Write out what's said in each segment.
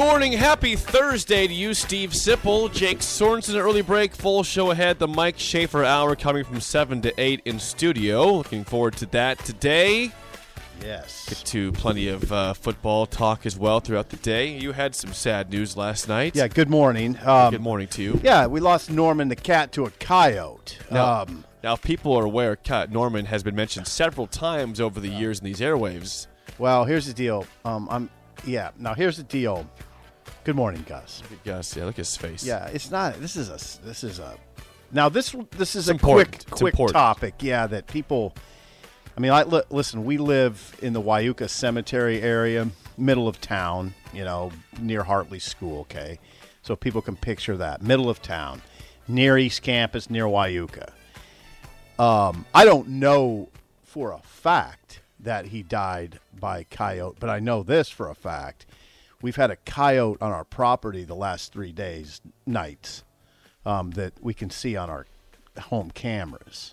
Morning, happy Thursday to you, Steve Sipple, Jake Sorensen. Early break, full show ahead. The Mike Schaefer hour coming from seven to eight in studio. Looking forward to that today. Yes. Get to plenty of uh, football talk as well throughout the day. You had some sad news last night. Yeah, good morning. Um, Good morning to you. Yeah, we lost Norman the cat to a coyote. Now, Um, now, if people are aware, Cut Norman has been mentioned several times over the years in these airwaves. well, here's the deal. Um, I'm yeah. Now here's the deal. Good morning, Gus. Gus, yeah, look at his face. Yeah, it's not. This is a. This is a. Now this this is It's a important. quick It's quick important. topic. Yeah, that people. I mean, I li- listen. We live in the Wyuka Cemetery area, middle of town. You know, near Hartley School. Okay, so people can picture that middle of town, near East Campus, near Wyuka. Um, I don't know for a fact that he died by coyote, but I know this for a fact. We've had a coyote on our property the last three days, nights, um, that we can see on our home cameras.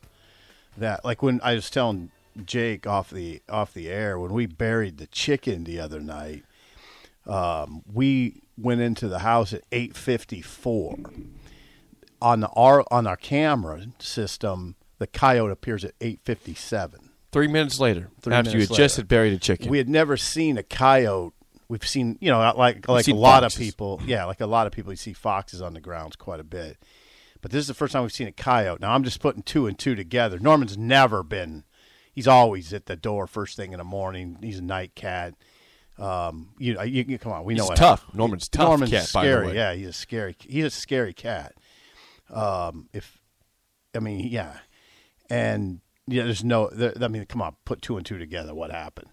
That, like when I was telling Jake off the off the air when we buried the chicken the other night, um, we went into the house at eight fifty four. On the our on our camera system, the coyote appears at eight fifty seven. Three minutes later, Three after you minutes had just had buried a chicken. We had never seen a coyote. We've seen, you know, like like a lot foxes. of people. Yeah, like a lot of people. You see foxes on the grounds quite a bit, but this is the first time we've seen a coyote. Now I'm just putting two and two together. Norman's never been. He's always at the door first thing in the morning. He's a night cat. Um, you, you, you come on. We know He's what tough. Norman's tough Norman's cat, scary. Yeah, he's a scary. He's a scary cat. Um, if I mean, yeah, and yeah, there's no. There, I mean, come on, put two and two together. What happened?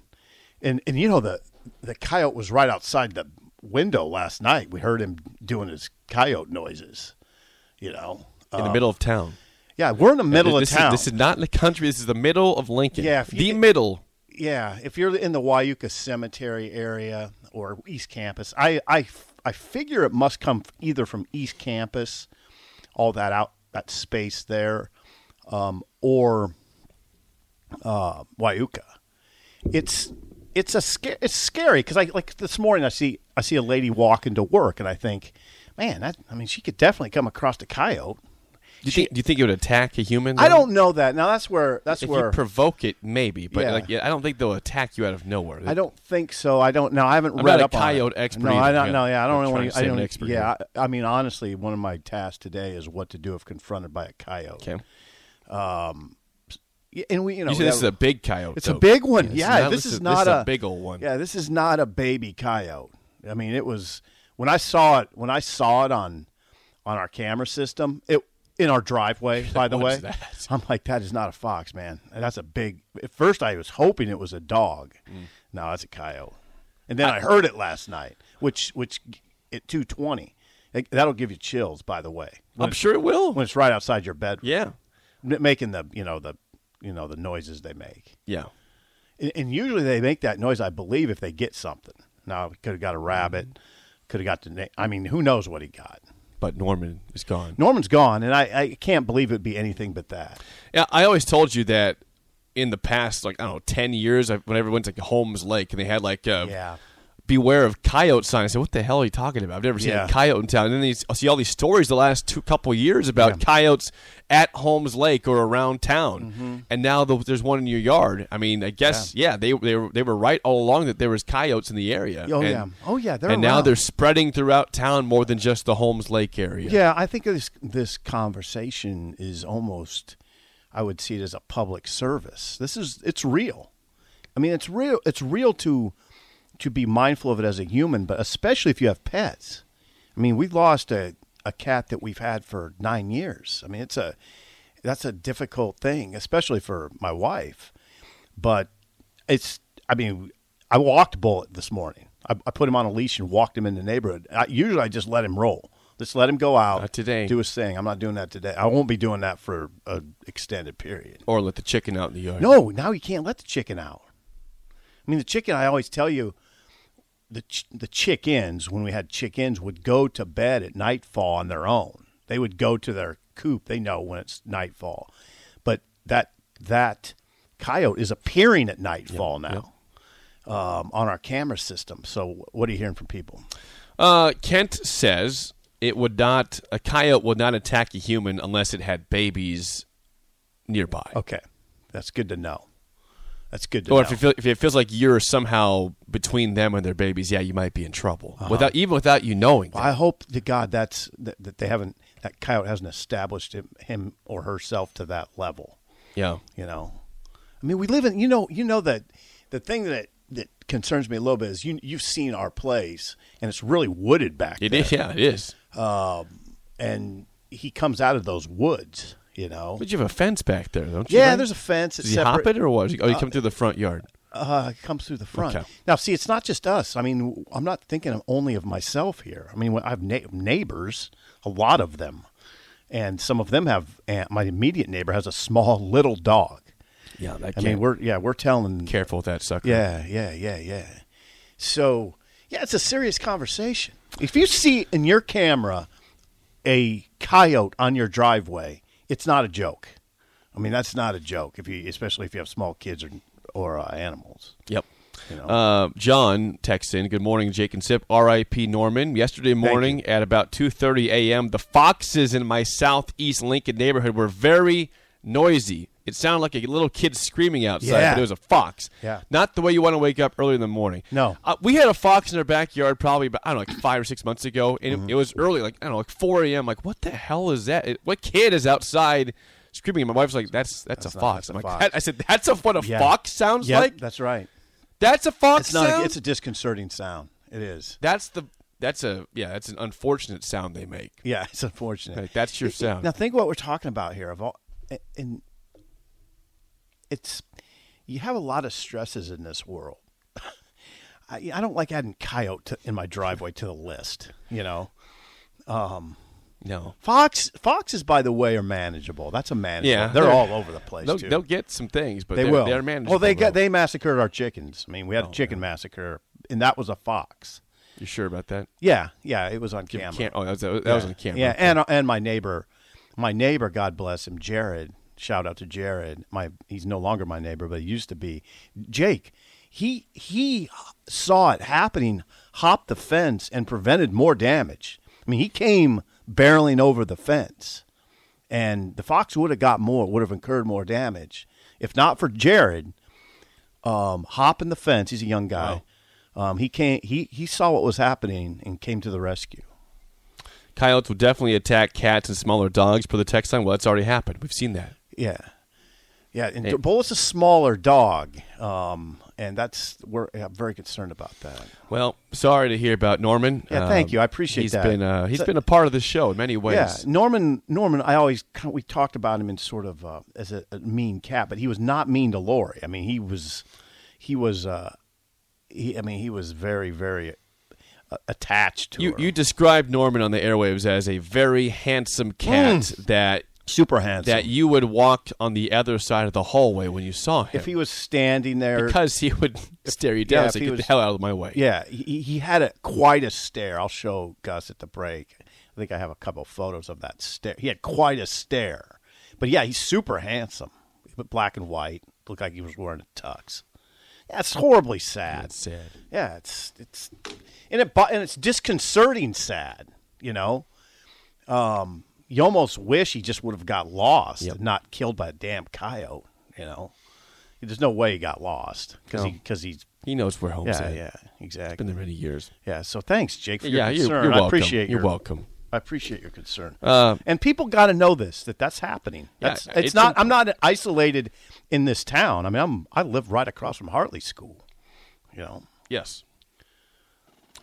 And and you know the the coyote was right outside the window last night. We heard him doing his coyote noises. You know, in the middle of town. yeah, we're in the middle this of town. Is, this is not in the country. This is the middle of Lincoln. Yeah, if you the middle. yeah, if you're in the Wyuka Cemetery area or East Campus, I, I, I figure it must come either from East Campus, all that out that space there, um, or uh, Wyuka. It's it's a sca- it's scary because I like this morning I see I see a lady walking to work and I think, man, that I mean she could definitely come across a coyote. Do you, think, do you think it would attack a human? I don't know that. Now that's where that's If where you provoke it, maybe, but Yeah. like, yeah, I don't think they'll attack you out of nowhere. I don't think so. I don't know. I haven't I'm read up on coyote it. expert No, I don't know. Yeah, I don't trying want to I don't. expert yeah, I, I mean, honestly, one of my tasks today is what to do if confronted by a coyote. Okay. Yeah, and we, you know, You this is a big coyote. it's a big one. This Yeah, not- this, is this not a, big old one. Yeah, this is not a baby coyote. I mean, it was when I saw it. When I saw it on on our camera system, it in our driveway. By the way, that? I'm like, that is not a fox, man. That's a big. At first, I was hoping it was a dog. Mm. No, it's a coyote. And then I, heard it last night, which which at 220. That'll give you chills. By the way, when I'm sure it will. when it's right outside your bedroom. Yeah. Making the you know the you know the noises they make. Yeah. And, and usually they make that noise, I believe, if they get something. Now, could have got a rabbit, could have got the. Na- I mean, who knows what he got? But Norman is gone. Norman's gone, and I, I can't believe it'd be anything but that. Yeah, I always told you that in the past, like I don't know, ten years, I, whenever I went to Holmes Lake and they had like uh, Yeah. Beware of coyote sign. I said, "What the hell are you talking about? I've never seen Yeah. a coyote in town." And then these, I see all these stories the last two couple years about coyotes at Holmes Lake or around town, Mm-hmm. and now the, there's one in your yard. I mean, I guess yeah, they they were they were right all along that there was coyotes in the area. Oh, and, yeah. Oh, yeah, and now they're spreading throughout town more than just the Holmes Lake area. Yeah, I think this this conversation is almost, I would see it as a public service. This is it's real. I mean, it's real. It's real to to be mindful of it as a human, but especially if you have pets. I mean, we lost a a cat that we've had for nine years. I mean, it's a that's a difficult thing, especially for my wife. But it's, I mean, I walked Bullet this morning. I, I put him on a leash and walked him in the neighborhood. I, usually, I just let him roll. Just let him go out. Not today. Do his thing. I'm not doing that today. I won't be doing that for an extended period. Or let the chicken out in the yard. No, now you can't let the chicken out. I mean, the chicken. I always tell you, the ch- the chickens when we had chickens would go to bed at nightfall on their own. They would go to their coop. They know when it's nightfall, but that that coyote is appearing at nightfall now Um, on our camera system. So, what are you hearing from people? Uh, Kent says it would not. A coyote would not attack a human unless it had babies nearby. Okay, that's good to know. That's good to Or know. if it, feel, if it feels like you're somehow between them and their babies, yeah, you might be in trouble Uh-huh. without even without you knowing. Well. I hope to God that's that, that they haven't that coyote hasn't established him, him or herself to that level. yeah, You know, I mean, we live in you know you know that the thing that that concerns me a little bit is you you've seen our place and it's really wooded back it there, is. Yeah, it is. and he comes out of those woods. You know, But you have a fence back there, don't you? yeah, right? there's a fence. It's Does he hop it or what? Oh, you come through the front yard. uh, it comes through the front. Okay. Now, see, it's not just us. I mean, I'm not thinking only of myself here. I mean, I have na- neighbors, a lot of them, and some of them have. My immediate neighbor has a small little dog. Yeah, that I mean, we're yeah, we're telling. careful with that sucker. Yeah, yeah, yeah, yeah. So, yeah, it's a serious conversation. If you see in your camera a coyote on your driveway, it's not a joke. I mean, that's not a joke. If you, especially if you have small kids or or uh, animals. Yep. You know. Uh, John texts in, "Good morning, Jake and Sip. R.I.P. Norman. Yesterday morning at about 2:30 a.m., the foxes in my southeast Lincoln neighborhood were very noisy. It sounded like a little kid screaming outside, Yeah. but it was a fox. Yeah. Not the way you want to wake up early in the morning. No. Uh, we had a fox in our backyard probably, about, I don't know, like five or six months ago, and Mm-hmm. it, it was early, like I don't know, like 4 a.m. Like, what the hell is that? It- what kid is outside?" Screaming, and my wife's like, "That's that's, That's a fox." that's a I'm like, fox. "That-" I said, "That's a, what a Yeah. fox sounds Yep, like." that's right. That's a fox It's not. sound. A, it's a disconcerting sound. It is. that's the that's a yeah. That's an unfortunate sound they make. Yeah, it's unfortunate. Like, that's your sound. Now think what we're talking about here. Of all, and it's you have a lot of stresses in this world. I, I don't like adding coyote to, in my driveway to the list. You know, um, No, fox foxes, by the way, are manageable. That's a manageable. Yeah, they're, they're- all over the place they'll, too. they'll get some things, but they they're, will. They're manageable. well, they got they massacred our chickens. I mean, we had a chicken massacre, and that was a fox. You sure about that? Yeah, yeah, it was on camera. can't- oh, that was, that was on camera. Yeah, and and my neighbor, my neighbor, God bless him, Jared. Shout out to Jared. My he's no longer my neighbor, but he used to be. Jake, he he saw it happening, hopped the fence, and prevented more damage. I mean, he came barreling over the fence, and the fox would have got more, would have incurred more damage if not for Jared. Um, hopping the fence. He's a young guy. Um, he came. He he saw what was happening and came to the rescue. Coyotes will definitely attack cats and smaller dogs. Per the text line, well, that's already happened. We've seen that. Yeah, yeah. And Hey. Bullet's a smaller dog, um, and that's we're I'm very concerned about that. Well, sorry to hear about Norman. Yeah, thank Um, you. I appreciate he's that. Been, uh, he's So- been a part of the show in many ways. Yeah, Norman. Norman. I always kind of, we talked about him in sort of uh, as a, a mean cat, but he was not mean to Lori. I mean, he was he was. Uh, he, I mean, he was very very attached to You her. you described Norman on the airwaves as a very handsome cat Mm. that super handsome. that you would walk on the other side of the hallway when you saw him. if he was standing there, because he would stare you down. yeah, so get was- the hell out of my way. Yeah, he, he had a quite a stare. I'll show Gus at the break. I think I have a couple photos of that stare. He had quite a stare. But yeah, he's super handsome. But black and white. Looked like he was wearing a tux. Yeah, it's horribly sad. That's sad. Yeah, it's it's and it and it's disconcerting sad, you know. Um you almost wish he just would have got lost, Yep. not killed by a damn coyote, you know. There's no way he got lost cuz No. he cuz he's He knows where home's yeah, at. yeah, exactly. Been there many years. Yeah, so thanks, Jake, for yeah, your you're, concern. you're I welcome. appreciate You're your, welcome. I appreciate your concern. Uh, and people got to know this that that's happening. Yeah, That's it's, it's not. I'm not isolated in this town. I mean, I'm I live right across from Hartley School. You know. Yes.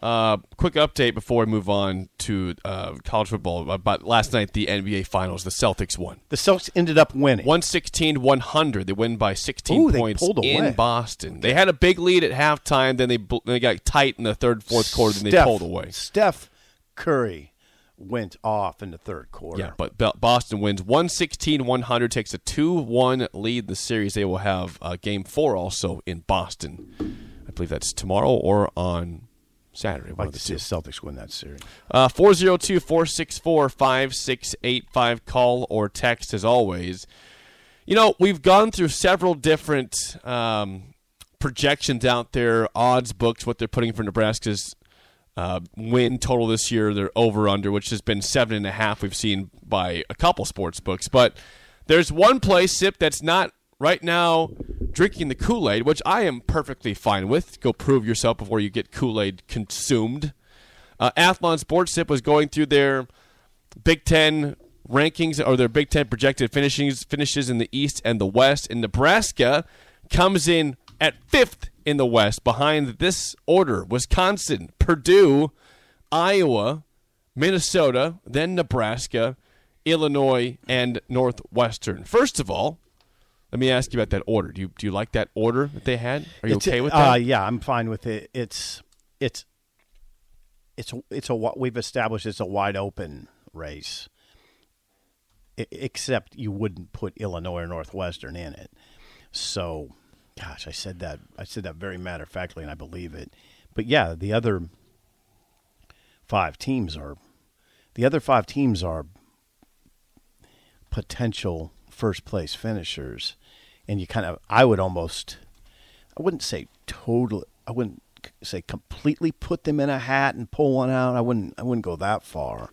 Uh, quick update before we move on to uh, college football. But last night, the NBA Finals, the Celtics won. The Celtics ended up winning. 116 100. They win by 16 Ooh, points in Boston. They had a big lead at halftime, then they bl- they got tight in the third, fourth quarter, then they pulled away. Steph Curry went off in the third quarter. Yeah, but Boston wins 116 100, takes a 2 1 lead in the series. They will have uh, game four also in Boston. I believe that's tomorrow or on Saturday. I'd like to see the Celtics win that series. Uh, 402 464 5685. Call or text as always. You know, we've gone through several different um, projections out there, odds books, what they're putting for Nebraska's uh, win total this year. They're over under, which has been seven and a half. We've seen by a couple sports books, but there's one place, Sip, that's not right now drinking the Kool Aid, which I am perfectly fine with. Go prove yourself before you get Kool Aid consumed. Uh, Athlon Sports Sip was going through their Big Ten rankings or their Big Ten projected finishings finishes in the East and the West. And Nebraska comes in at fifth in the West behind this order: Wisconsin, Purdue, Iowa, Minnesota, then Nebraska, Illinois, and Northwestern. First of all, let me ask you about that order. Do you do you like that order that they had? Are you It's- okay with that? Uh, yeah, I'm fine with it. It's it's it's it's a wi- we've established it's a wide open race. I, except you wouldn't put Illinois or Northwestern in it. So, gosh, I said that I said that very matter of factly, and I believe it. But yeah, the other five teams are the other five teams are potential first place finishers, and you kind of I would almost I wouldn't say totally I wouldn't say completely put them in a hat and pull one out. I wouldn't I wouldn't go that far.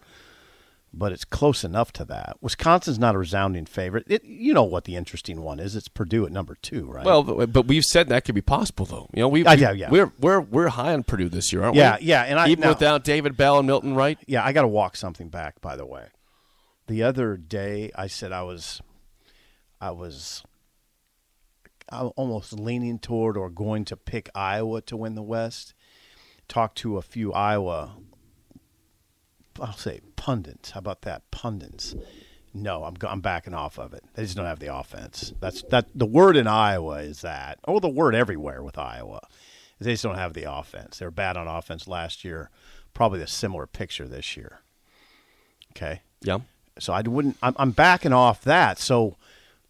But it's close enough to that. Wisconsin's not a resounding favorite. It, you know what the interesting one is? It's Purdue at number two, right? Well, but but we've said that could be possible, though. You know, we, we know, yeah. we're we're we're high on Purdue this year, aren't Yeah, we? yeah, and I- even now- without David Bell and Milton Wright. yeah, I got to walk something back. By the way, the other day I said I was, I was, I was almost leaning toward or going to pick Iowa to win the West. Talked to a few Iowa, I'll say pundits. How about that, pundits? No, I'm I'm backing off of it. They just don't have the offense. That's that. The word in Iowa is that, or the word everywhere with Iowa, is they just don't have the offense. They were bad on offense last year. Probably a similar picture this year. Okay, Yeah. so I wouldn't. I'm, I'm backing off that. So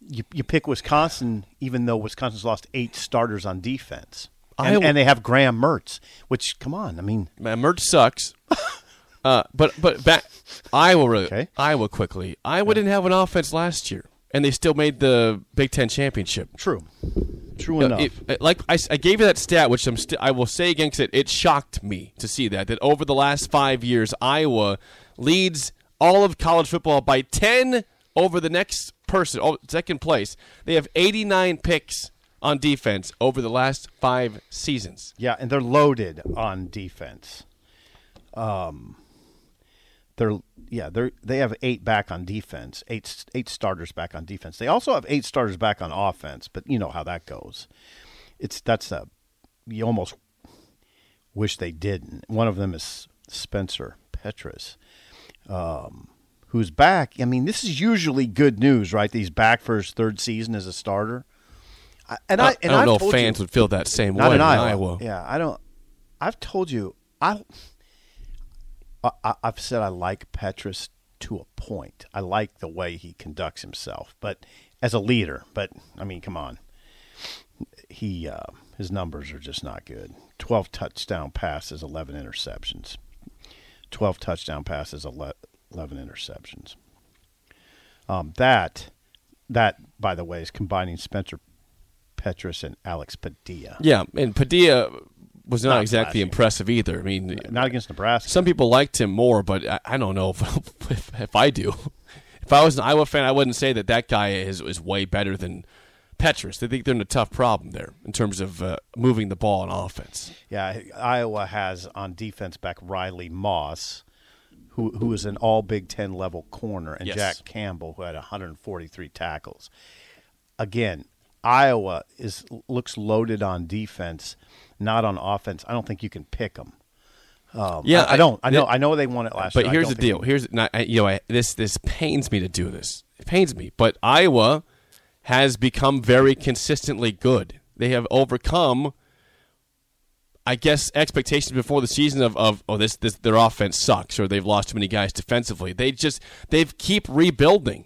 you you pick Wisconsin, even though Wisconsin's lost eight starters on defense, and, Iowa- and they have Graham Mertz. Which, come on, I mean, Man, Mertz sucks. uh, but but back Iowa really Okay. Iowa quickly. Iowa didn't have an offense last year, and they still made the Big Ten championship. true, true enough. it- it- like I gave you that stat, which I'm st- I will say again because it, it shocked me to see that that over the last five years, Iowa leads all of college football by ten over the next person, oh, second place. They have 89 picks on defense over the last five seasons. Yeah, and they're loaded on defense. Um, they're yeah they're they have eight back on defense, eight eight starters back on defense. They also have eight starters back on offense, but you know how that goes. It's that's a you almost wish they didn't. One of them is Spencer Petras, um, who's back. I mean, this is usually good news, right? He's back for his third season as a starter. I, and I, I, and don't I've know if told you- fans would feel that same not way in Iowa. Iowa. Yeah, I don't. I've told you. I, I I've said I like Petras to a point. I like the way he conducts himself, but as a leader. But I mean, come on. He uh, his numbers are just not good. Twelve touchdown passes, eleven interceptions. Twelve touchdown passes, eleven interceptions. Um, that that by the way is combining Spencer Petras and Alex Padilla. Yeah, and Padilla was not, Not exactly impressive either. I mean, Not against Nebraska. some people liked him more, but I, I don't know if, if if I do. If I was an Iowa fan, I wouldn't say that that guy is is way better than Petras. They think they're in a tough problem there in terms of uh, moving the ball on offense. Yeah, Iowa has on defense back Riley Moss, who who is an all Big Ten level corner, and Yes. Jack Campbell, who had 143 tackles. Again, Iowa is looks loaded on defense, not on offense. I don't think you can pick them. Um, Yeah, I, I don't. I know. I know they won it last But year. Here's the deal. Here's not, I- you know I, this this pains me to do this. It pains me, but Iowa has become very consistently good. They have overcome, I guess, expectations before the season of, of oh this this their offense sucks or they've lost too many guys defensively. They just they've keep rebuilding.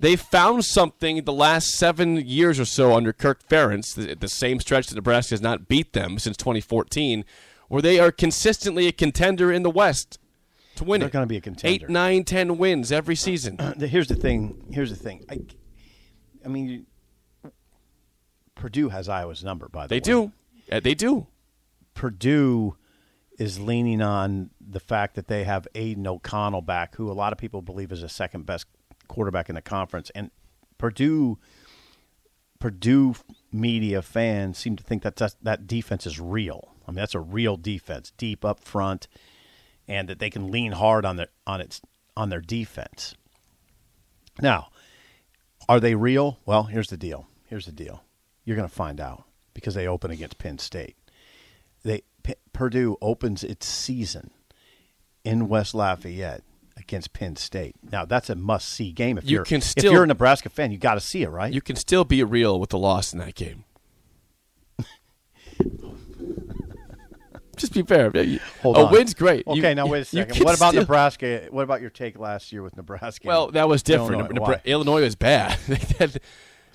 They found something the last seven years or so under Kirk Ferentz, the, the same stretch that Nebraska has not beat them since 2014, where they are consistently a contender in the West to win They're it. gonna be a contender. Eight, nine, ten wins every season. here's the thing. Here's the thing. I, I mean, Purdue has Iowa's number. By the They way, they do. Uh, They do. Purdue is leaning on the fact that they have Aidan O'Connell back, who a lot of people believe is the second best quarterback in the conference, and Purdue. Purdue media fans seem to think that that's, that defense is real. I mean, that's a real defense, deep up front, and that they can lean hard on their on its on their defense. Now, are they real? Well, here's the deal. Here's the deal. You're going to find out because they open against Penn State. They P- Purdue opens its season in West Lafayette against Penn State. Now, that's a must-see game. If You are can if you're a Nebraska fan, you got to see it, right? You can still be real with the loss in that game. Just be fair. You- Hold a on. win's great. You- Okay, now wait a second. What about still- Nebraska? What about your take last year with Nebraska? Well, that was different. Illinois. Illinois was bad.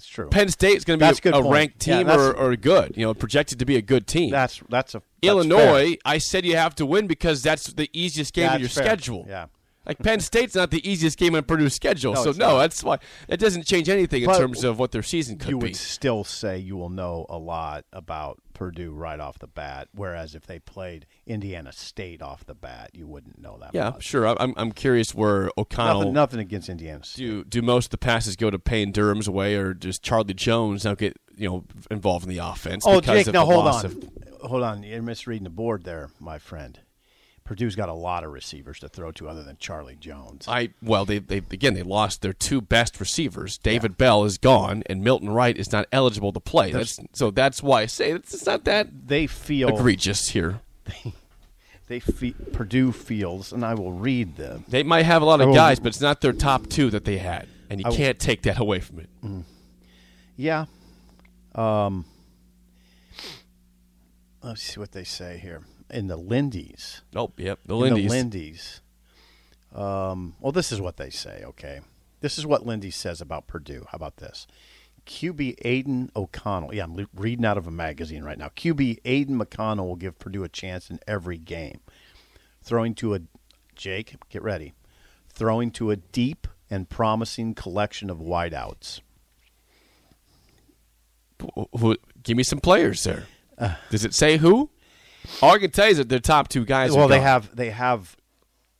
It's true. Penn State's going to That's a be a, ranked team that's- or, or good, you know, projected to be a good team. That's that's a that's Illinois, fair. I said you have to win because that's the easiest game That's of your fair. schedule. Yeah. Like Penn State's not the easiest game on Purdue's schedule. No, so no, not. that's why that doesn't change anything in terms of what their season could you be. You would still say you will know a lot about Purdue right off the bat. Whereas if they played Indiana State off the bat, you wouldn't know that. Much. Yeah, much. sure. I'm I'm curious where O'Connell Nothing, nothing against Indiana State. do do most of the passes go to Payne Durham's way, or does Charlie Jones now get you know involved in the offense? oh, because Jake, of now the hold on, of- hold on. You're misreading the board there, my friend. Purdue's got a lot of receivers to throw to other than Charlie Jones. I well, they they again they lost their two best receivers. David Bell is gone, and Milton Wright is not eligible to play. That's, so that's why I say it's, not that they feel egregious here. they fe- Purdue feels, and I will read them. They might have a lot of will- guys, but it's not their top two that they had, and you I can't take that away from it. Yeah. Um, let's see what they say here. In the Lindy's. Oh, yep, the In Lindy's. the Lindy's. Um, well, this is what they say, okay? This is what Lindy says about Purdue. How about this? QB Aidan O'Connell. Yeah, I'm le- reading out of a magazine right now. QB Aidan McConnell will give Purdue a chance in every game. Throwing to a Jake, get ready. Throwing to a deep and promising collection of wideouts. Who- who- give me some players there. Does it say who? All I can tell you is that their top two guys. well, they gone. have they have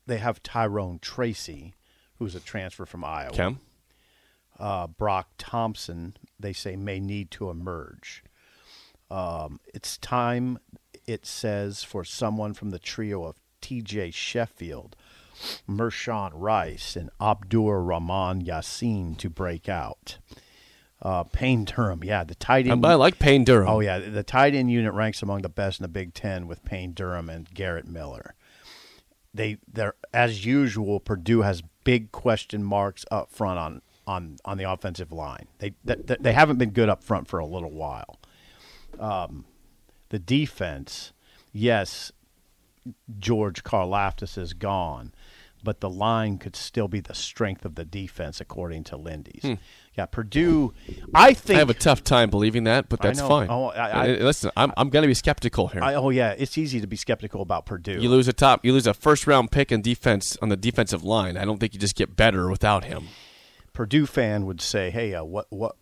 they have Tyrone Tracy, who's a transfer from Iowa. Okay. Uh, Broc Thompson, they say, may need to emerge. Um, it's time, it says, for someone from the trio of T.J. Sheffield, Mershawn Rice, and Abdur Rahman Yaseen to break out. Uh, Payne Durham, yeah, the tight end. I like Payne Durham. Oh yeah, the tight end unit ranks among the best in the Big Ten with Payne Durham and Garrett Miller. They they're as usual. Purdue has big question marks up front on on on the offensive line. They they, they haven't been good up front for a little while. Um, the defense, yes, George Karlaftis is gone, but the line could still be the strength of the defense according to Lindy's. Yeah, Purdue. I think I have a tough time believing that, but that's fine. Oh, I- I- Uh, Listen, I'm, I'm going to be skeptical here. I, oh yeah, it's easy to be skeptical about Purdue. you lose a top, you lose a first round pick in defense on the defensive line. I don't think you just get better without him. Purdue fan would say, "Hey, uh, what what?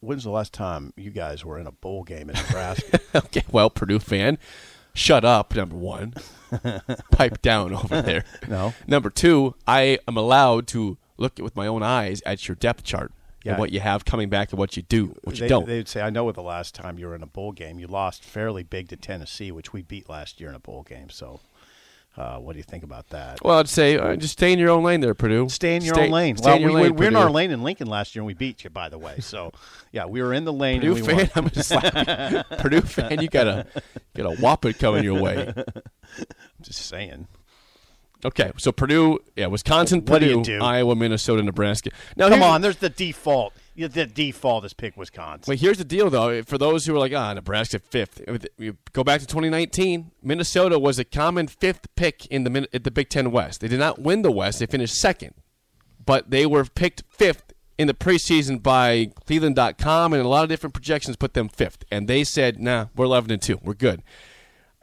When's the last time you guys were in a bowl game in Nebraska?" okay, well, Purdue fan, shut up. Number one, pipe down over there. No. Number two, I am allowed to look with my own eyes at your depth chart Yeah. and what you have coming back and what you do, what you don't. They'd say, "I know with the last time you were in a bowl game, you lost fairly big to Tennessee, which we beat last year in a bowl game." So, Uh, what do you think about that? Well, I'd say uh, just stay in your own lane there, Purdue. Stay in your Stay- own lane. Well, we, lane, in our lane in Lincoln last year, and we beat you, by the way. So, yeah, we were in the lane. Purdue and we fan, won. I'm just you. Purdue fan, you got a got a whopping coming your way. Just saying. Okay, so Purdue, yeah, Wisconsin, What Purdue, do? Iowa, Minnesota, Nebraska. Now, Come on, there's the default. The default is pick Wisconsin. Wait, here's the deal, though. For those who are like, ah, Nebraska fifth, you go back to 2019. Minnesota was a common fifth pick in the at the Big Ten West. They did not win the West; they finished second, but they were picked fifth in the preseason by Cleveland.com, and a lot of different projections put them fifth. And they said, "Nah, we're 11 and two. We're good."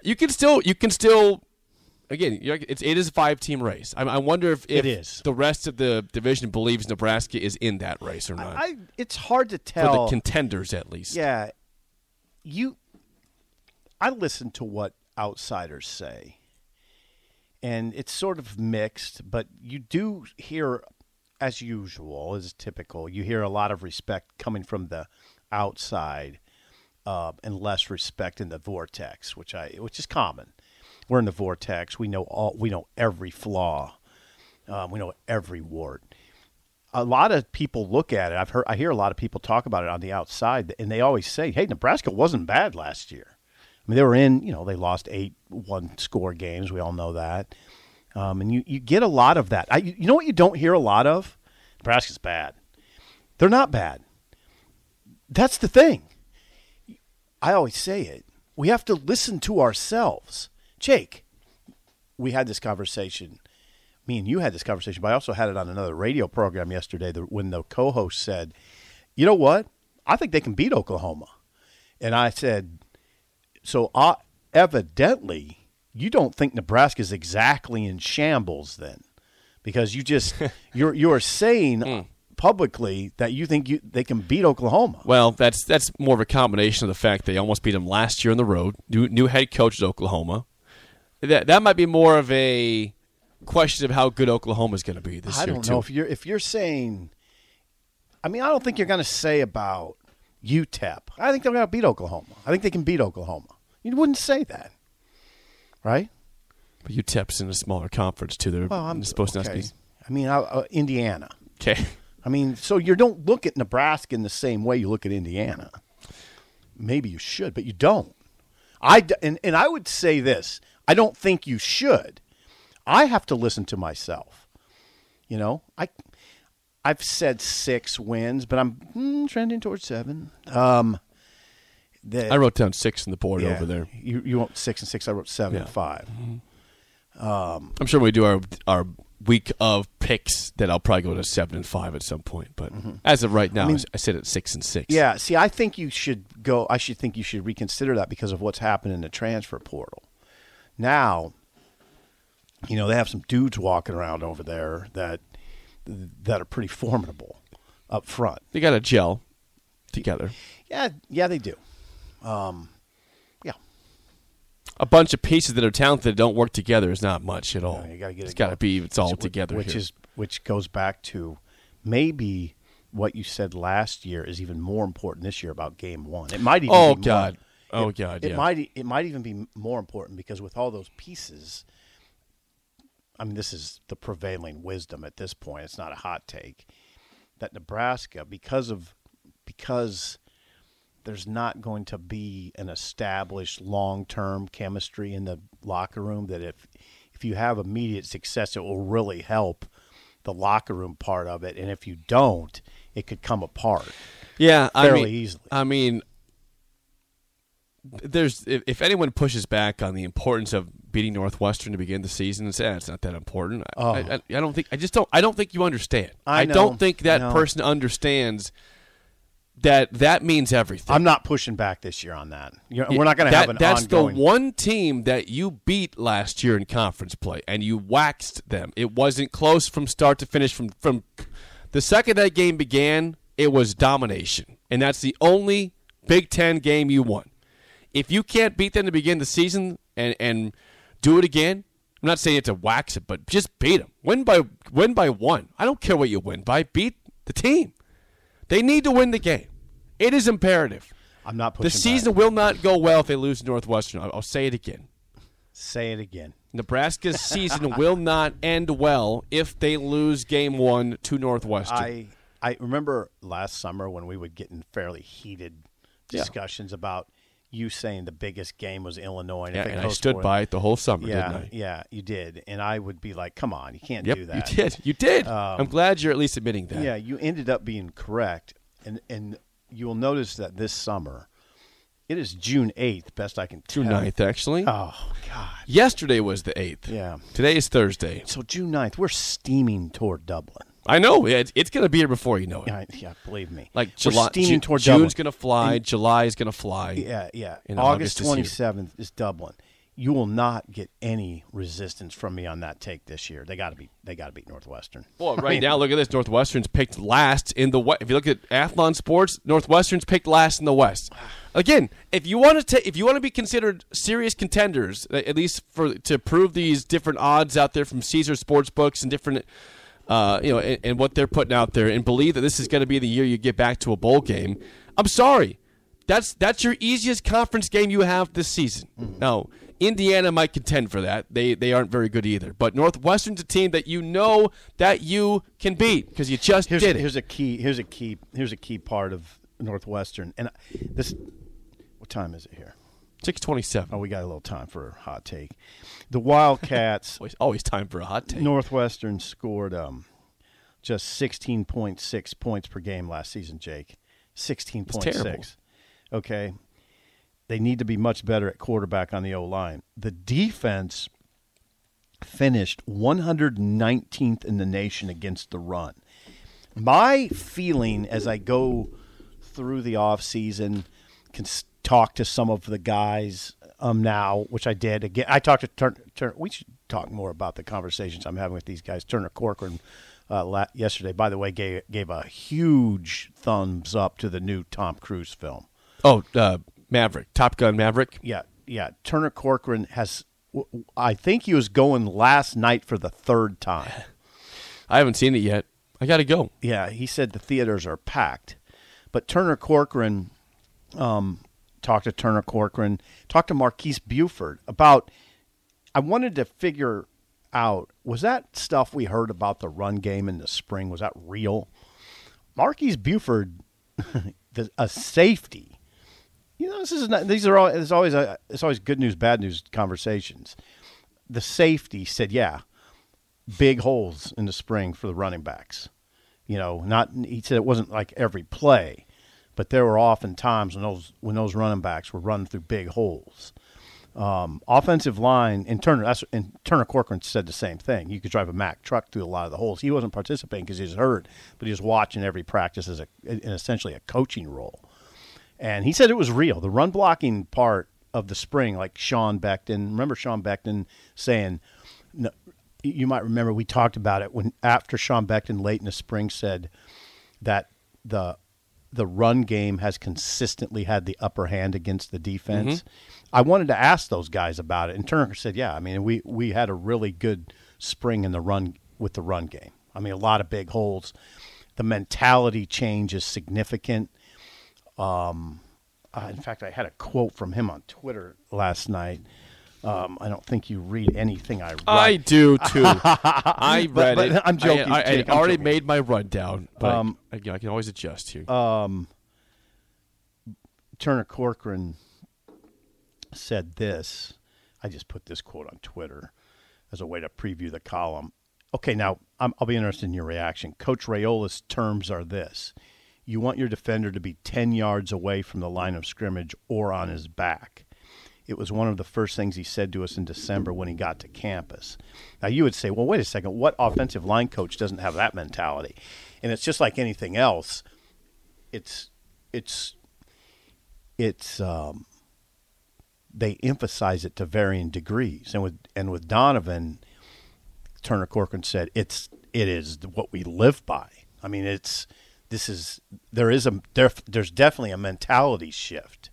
You can still, you can still. Again, you're, it's it is a five team race. I, I wonder if, if It is. the rest of the division believes Nebraska is in that race or not. I, it's hard to for tell. the contenders, at least. Yeah, you. I listen to what outsiders say, and it's sort of mixed. But you do hear, as usual, as typical, you hear a lot of respect coming from the outside, uh, and less respect in the vortex, which I which is common. We're in the vortex. We know all. We know every flaw. Um, we know every wart a lot of people look at it. I've heard, I hear a lot of people talk about it on the outside, and they always say, "Hey, Nebraska wasn't bad last year." I mean, they were in, you know, they lost eight one score games. We all know that, um, and you you get a lot of that. I, you know what you don't hear a lot of? Nebraska's bad. They're not bad. That's the thing. I always say it. We have to listen to ourselves. Jake, we had this conversation me and you had this conversation, but I also had it on another radio program yesterday the, when the co-host said, "You know what? I think they can beat Oklahoma," and I said, "So uh, evidently, you don't think Nebraska's exactly in shambles then, because you just you're you're saying." Publicly, that you think you, they can beat Oklahoma. Well, that's that's more of a combination of the fact they almost beat them last year on the road. New new head coach at Oklahoma. That that might be more of a question of how good Oklahoma is going to be this I year don't too. know if you're if you're saying. I mean, I don't think you're going to say about UTEP. I think they're going to beat Oklahoma. I think they can beat Oklahoma. You wouldn't say that, right? but UTEP's in a smaller conference too. They're Well, I'm supposed okay. not to be I mean, uh, uh, Indiana. okay. I mean, so you don't look at Nebraska in the same way you look at Indiana. Maybe you should, but you don't. I d- and and I would say this. I don't think you should. I have to listen to myself. You know, I I've said six wins, but I'm mm, trending towards seven. Um, the, I wrote down six in the board yeah, over there. You you wrote six and six. I wrote seven and Yeah. five. I'm sure when we do our our week of picks that I'll probably go to seven and five at some point. But as of right now, I, I sit at six and six. Mm-hmm. Yeah, see, I think you should go. I should think you should reconsider that because of what's happened in the transfer portal. Now, you know they have some dudes walking around over there that that are pretty formidable up front. they got to gel together. Yeah, yeah, they do. Um, yeah, A bunch of pieces that are talented that don't work together is not much at all. you got to get It's it got to be. It's all together. which here. is which goes back to maybe what you said last year is even more important this year about game one. It might even. Oh, be more- God. Oh, it- God, It yeah. might. It might even be more important because with all those pieces, I mean, this is the prevailing wisdom at this point. It's not a hot take that Nebraska, because of because there's not going to be an established long-term chemistry in the locker room. That if if you have immediate success, it will really help the locker room part of it, and if you don't, it could come apart. yeah, I fairly mean, easily. I mean, there's if, if anyone pushes back on the importance of beating Northwestern to begin the season and say eh, it's not that important, I, I, I, I don't think I just don't I don't think you understand. I don't think that know. person understands that that means everything. I'm not pushing back this year on that. You know, we're not going to have an That's ongoing. the one team that you beat last year in conference play, and you waxed them. It wasn't close from start to finish. From from the second that game began, it was domination, and that's the only Big Ten game you won. If you can't beat them to begin the season and and do it again, I'm not saying it to wax it, but just beat them. Win by win by one. I don't care what you win by. Beat the team. They need to win the game. It is imperative. I'm not pushing. The season Back. will not go well if they lose to Northwestern. I'll, I'll say it again. Say it again. Nebraska's season will not end well if they lose game one to Northwestern. I I remember last summer when we would get in fairly heated Yeah. discussions about you saying the biggest game was Illinois. And, yeah, if and I stood by it the whole summer, Yeah, didn't I? yeah, you did, and I would be like, "Come on, you can't Yep, do that." you did. You did. Um, I'm glad you're at least admitting that. Yeah, you ended up being correct, and and you will notice that this summer, it is June eighth. Best I can tell. June 9th, actually. Oh God. Yesterday was the 8th. Yeah. Today is Thursday. So June 9th, we're steaming toward Dublin. I know. It's, it's going to be here before you know it. Yeah, yeah believe me. Like July, steaming Ju- toward June's going to fly. July is going to fly. Yeah, yeah. And August twenty seventh is Dublin. You will not get any resistance from me on that take this year. They got to be. They got to beat Northwestern. Well, right now, look at this. Northwestern's picked last in the West. If you look at Athlon Sports, Northwestern's picked last in the West. Again, if you want to if you want to be considered serious contenders, at least for to prove these different odds out there from Caesar Sportsbooks and different, uh, you know, and, and what they're putting out there, and believe that this is going to be the year you get back to a bowl game, I'm sorry. That's that's your easiest conference game you have this season. Now, Indiana might contend for that. They they aren't very good either. But Northwestern's a team that you know that you can beat because you just Here's, did it. here's a key. Here's a key. Here's a key part of Northwestern. And this. What time is it here? Six twenty-seven. Oh, we got a little time for a hot take. The Wildcats. Always, always time for a hot take. Northwestern scored um, just 16.6 points per game last season, Jake. 16.6. Okay. They need to be much better at quarterback on the O line. The defense finished 119th in the nation against the run. My feeling as I go through the offseason, can talk to some of the guys um, now, which I did. Again, I talked to Turner. Turner we should talk more about the conversations I'm having with these guys. Turner Corcoran uh, la- yesterday, by the way, gave, gave a huge thumbs up to the new Tom Cruise film. Oh, uh, Maverick, Top Gun Maverick. Yeah, yeah. Turner Corcoran has. w- I think he was going last night for the third time. I haven't seen it yet. I got to go. Yeah, he said the theaters are packed. But Turner Corcoran, um, talked to Turner Corcoran, talked to Marques Buford about. I wanted to figure out was that stuff we heard about the run game in the spring was that real? Marques Buford, the, a safety. You know, this is not, these are all. It's always a, it's always good news, bad news conversations. The safety said, "Yeah, big holes in the spring for the running backs. You know, not he said it wasn't like every play, but there were often times when those when those running backs were running through big holes. Um, offensive line and Turner and Turner Corcoran said the same thing. You could drive a Mack truck through a lot of the holes. He wasn't participating because he was hurt, but he was watching every practice as a in essentially a coaching role. And he said it was real. The run blocking part of the spring, like Sean Beckton. Remember Sean Beckton saying, no, you might remember we talked about it when after Sean Beckton late in the spring said that the the run game has consistently had the upper hand against the defense. I wanted to ask those guys about it, and Turner said, "Yeah, I mean, we we had a really good spring in the run with the run game. I mean, a lot of big holes. The mentality change is significant. Um, uh, in fact, I had a quote from him on Twitter last night. Um, I don't think you read anything I write. I do too. I read but it. I'm joking, I, I, Jake, I already joking. made my rundown, but Um, I, I can always adjust here. Turner Corcoran said this. I just put this quote on Twitter as a way to preview the column. Okay, now I'm, I'll be interested in your reaction. Coach Raiola's terms are this you want your defender to be 10 yards away from the line of scrimmage or on his back. It was one of the first things he said to us in December when he got to campus. Now, you would say, well, wait a second, what offensive line coach doesn't have that mentality? And it's just like anything else. It's, it's, it's, um, they emphasize it to varying degrees. And with, and with Donovan, Turner Corcoran said, it's, it is what we live by. I mean, it's, this is, there is a, there, there's definitely a mentality shift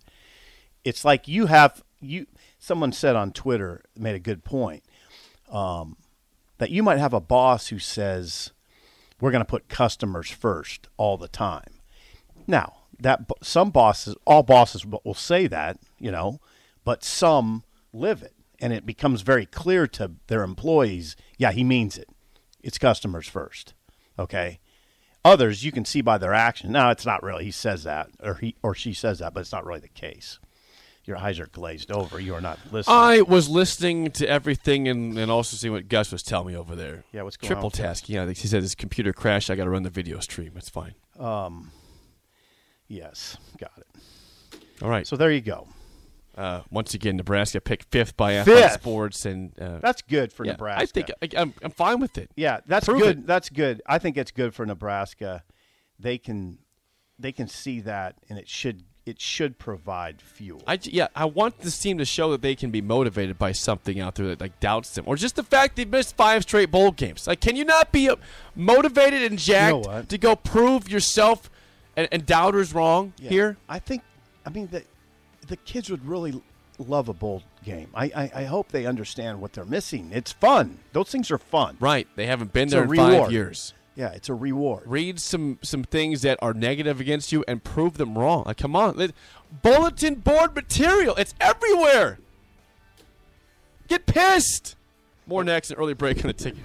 it's like you have you someone said on twitter made a good point um, that you might have a boss who says we're going to put customers first all the time now that some bosses all bosses will say that you know but some live it and it becomes very clear to their employees, yeah, he means it. It's customers first. Okay. Others you can see by their action. No, it's not really. He says that, or he or she says that, but it's not really the case. Your eyes are glazed over. You are not listening. I was listening to everything and, and also seeing what Gus was telling me over there. Yeah, what's going Triple on with tasking. Yeah, he said his computer crashed. I got to run the video stream. It's fine. Um, yes, got it. All right. So there you go. uh, once again, Nebraska picked fifth by Athlon Sports, and uh, That's good for yeah, Nebraska. I think I, I'm, I'm fine with it. Yeah, that's Prove good. it. That's good. I think it's good for Nebraska. They can they can see that, and it should it should provide fuel. I yeah, I want this team to show that they can be motivated by something out there that like doubts them, or just the fact they've missed five straight bowl games. Like, can you not be uh, motivated and jacked what? to go prove yourself and, and doubters wrong Yeah. here? I think. I mean the the kids would really love a bowl game. I, I I hope they understand what they're missing. It's fun. Those things are fun. Right, they haven't been It's there in five years. Yeah, it's a reward. Read some some things that are negative against you and prove them wrong. Like, come on, Let- bulletin board material. It's everywhere. Get pissed. More next. An early break on the ticket.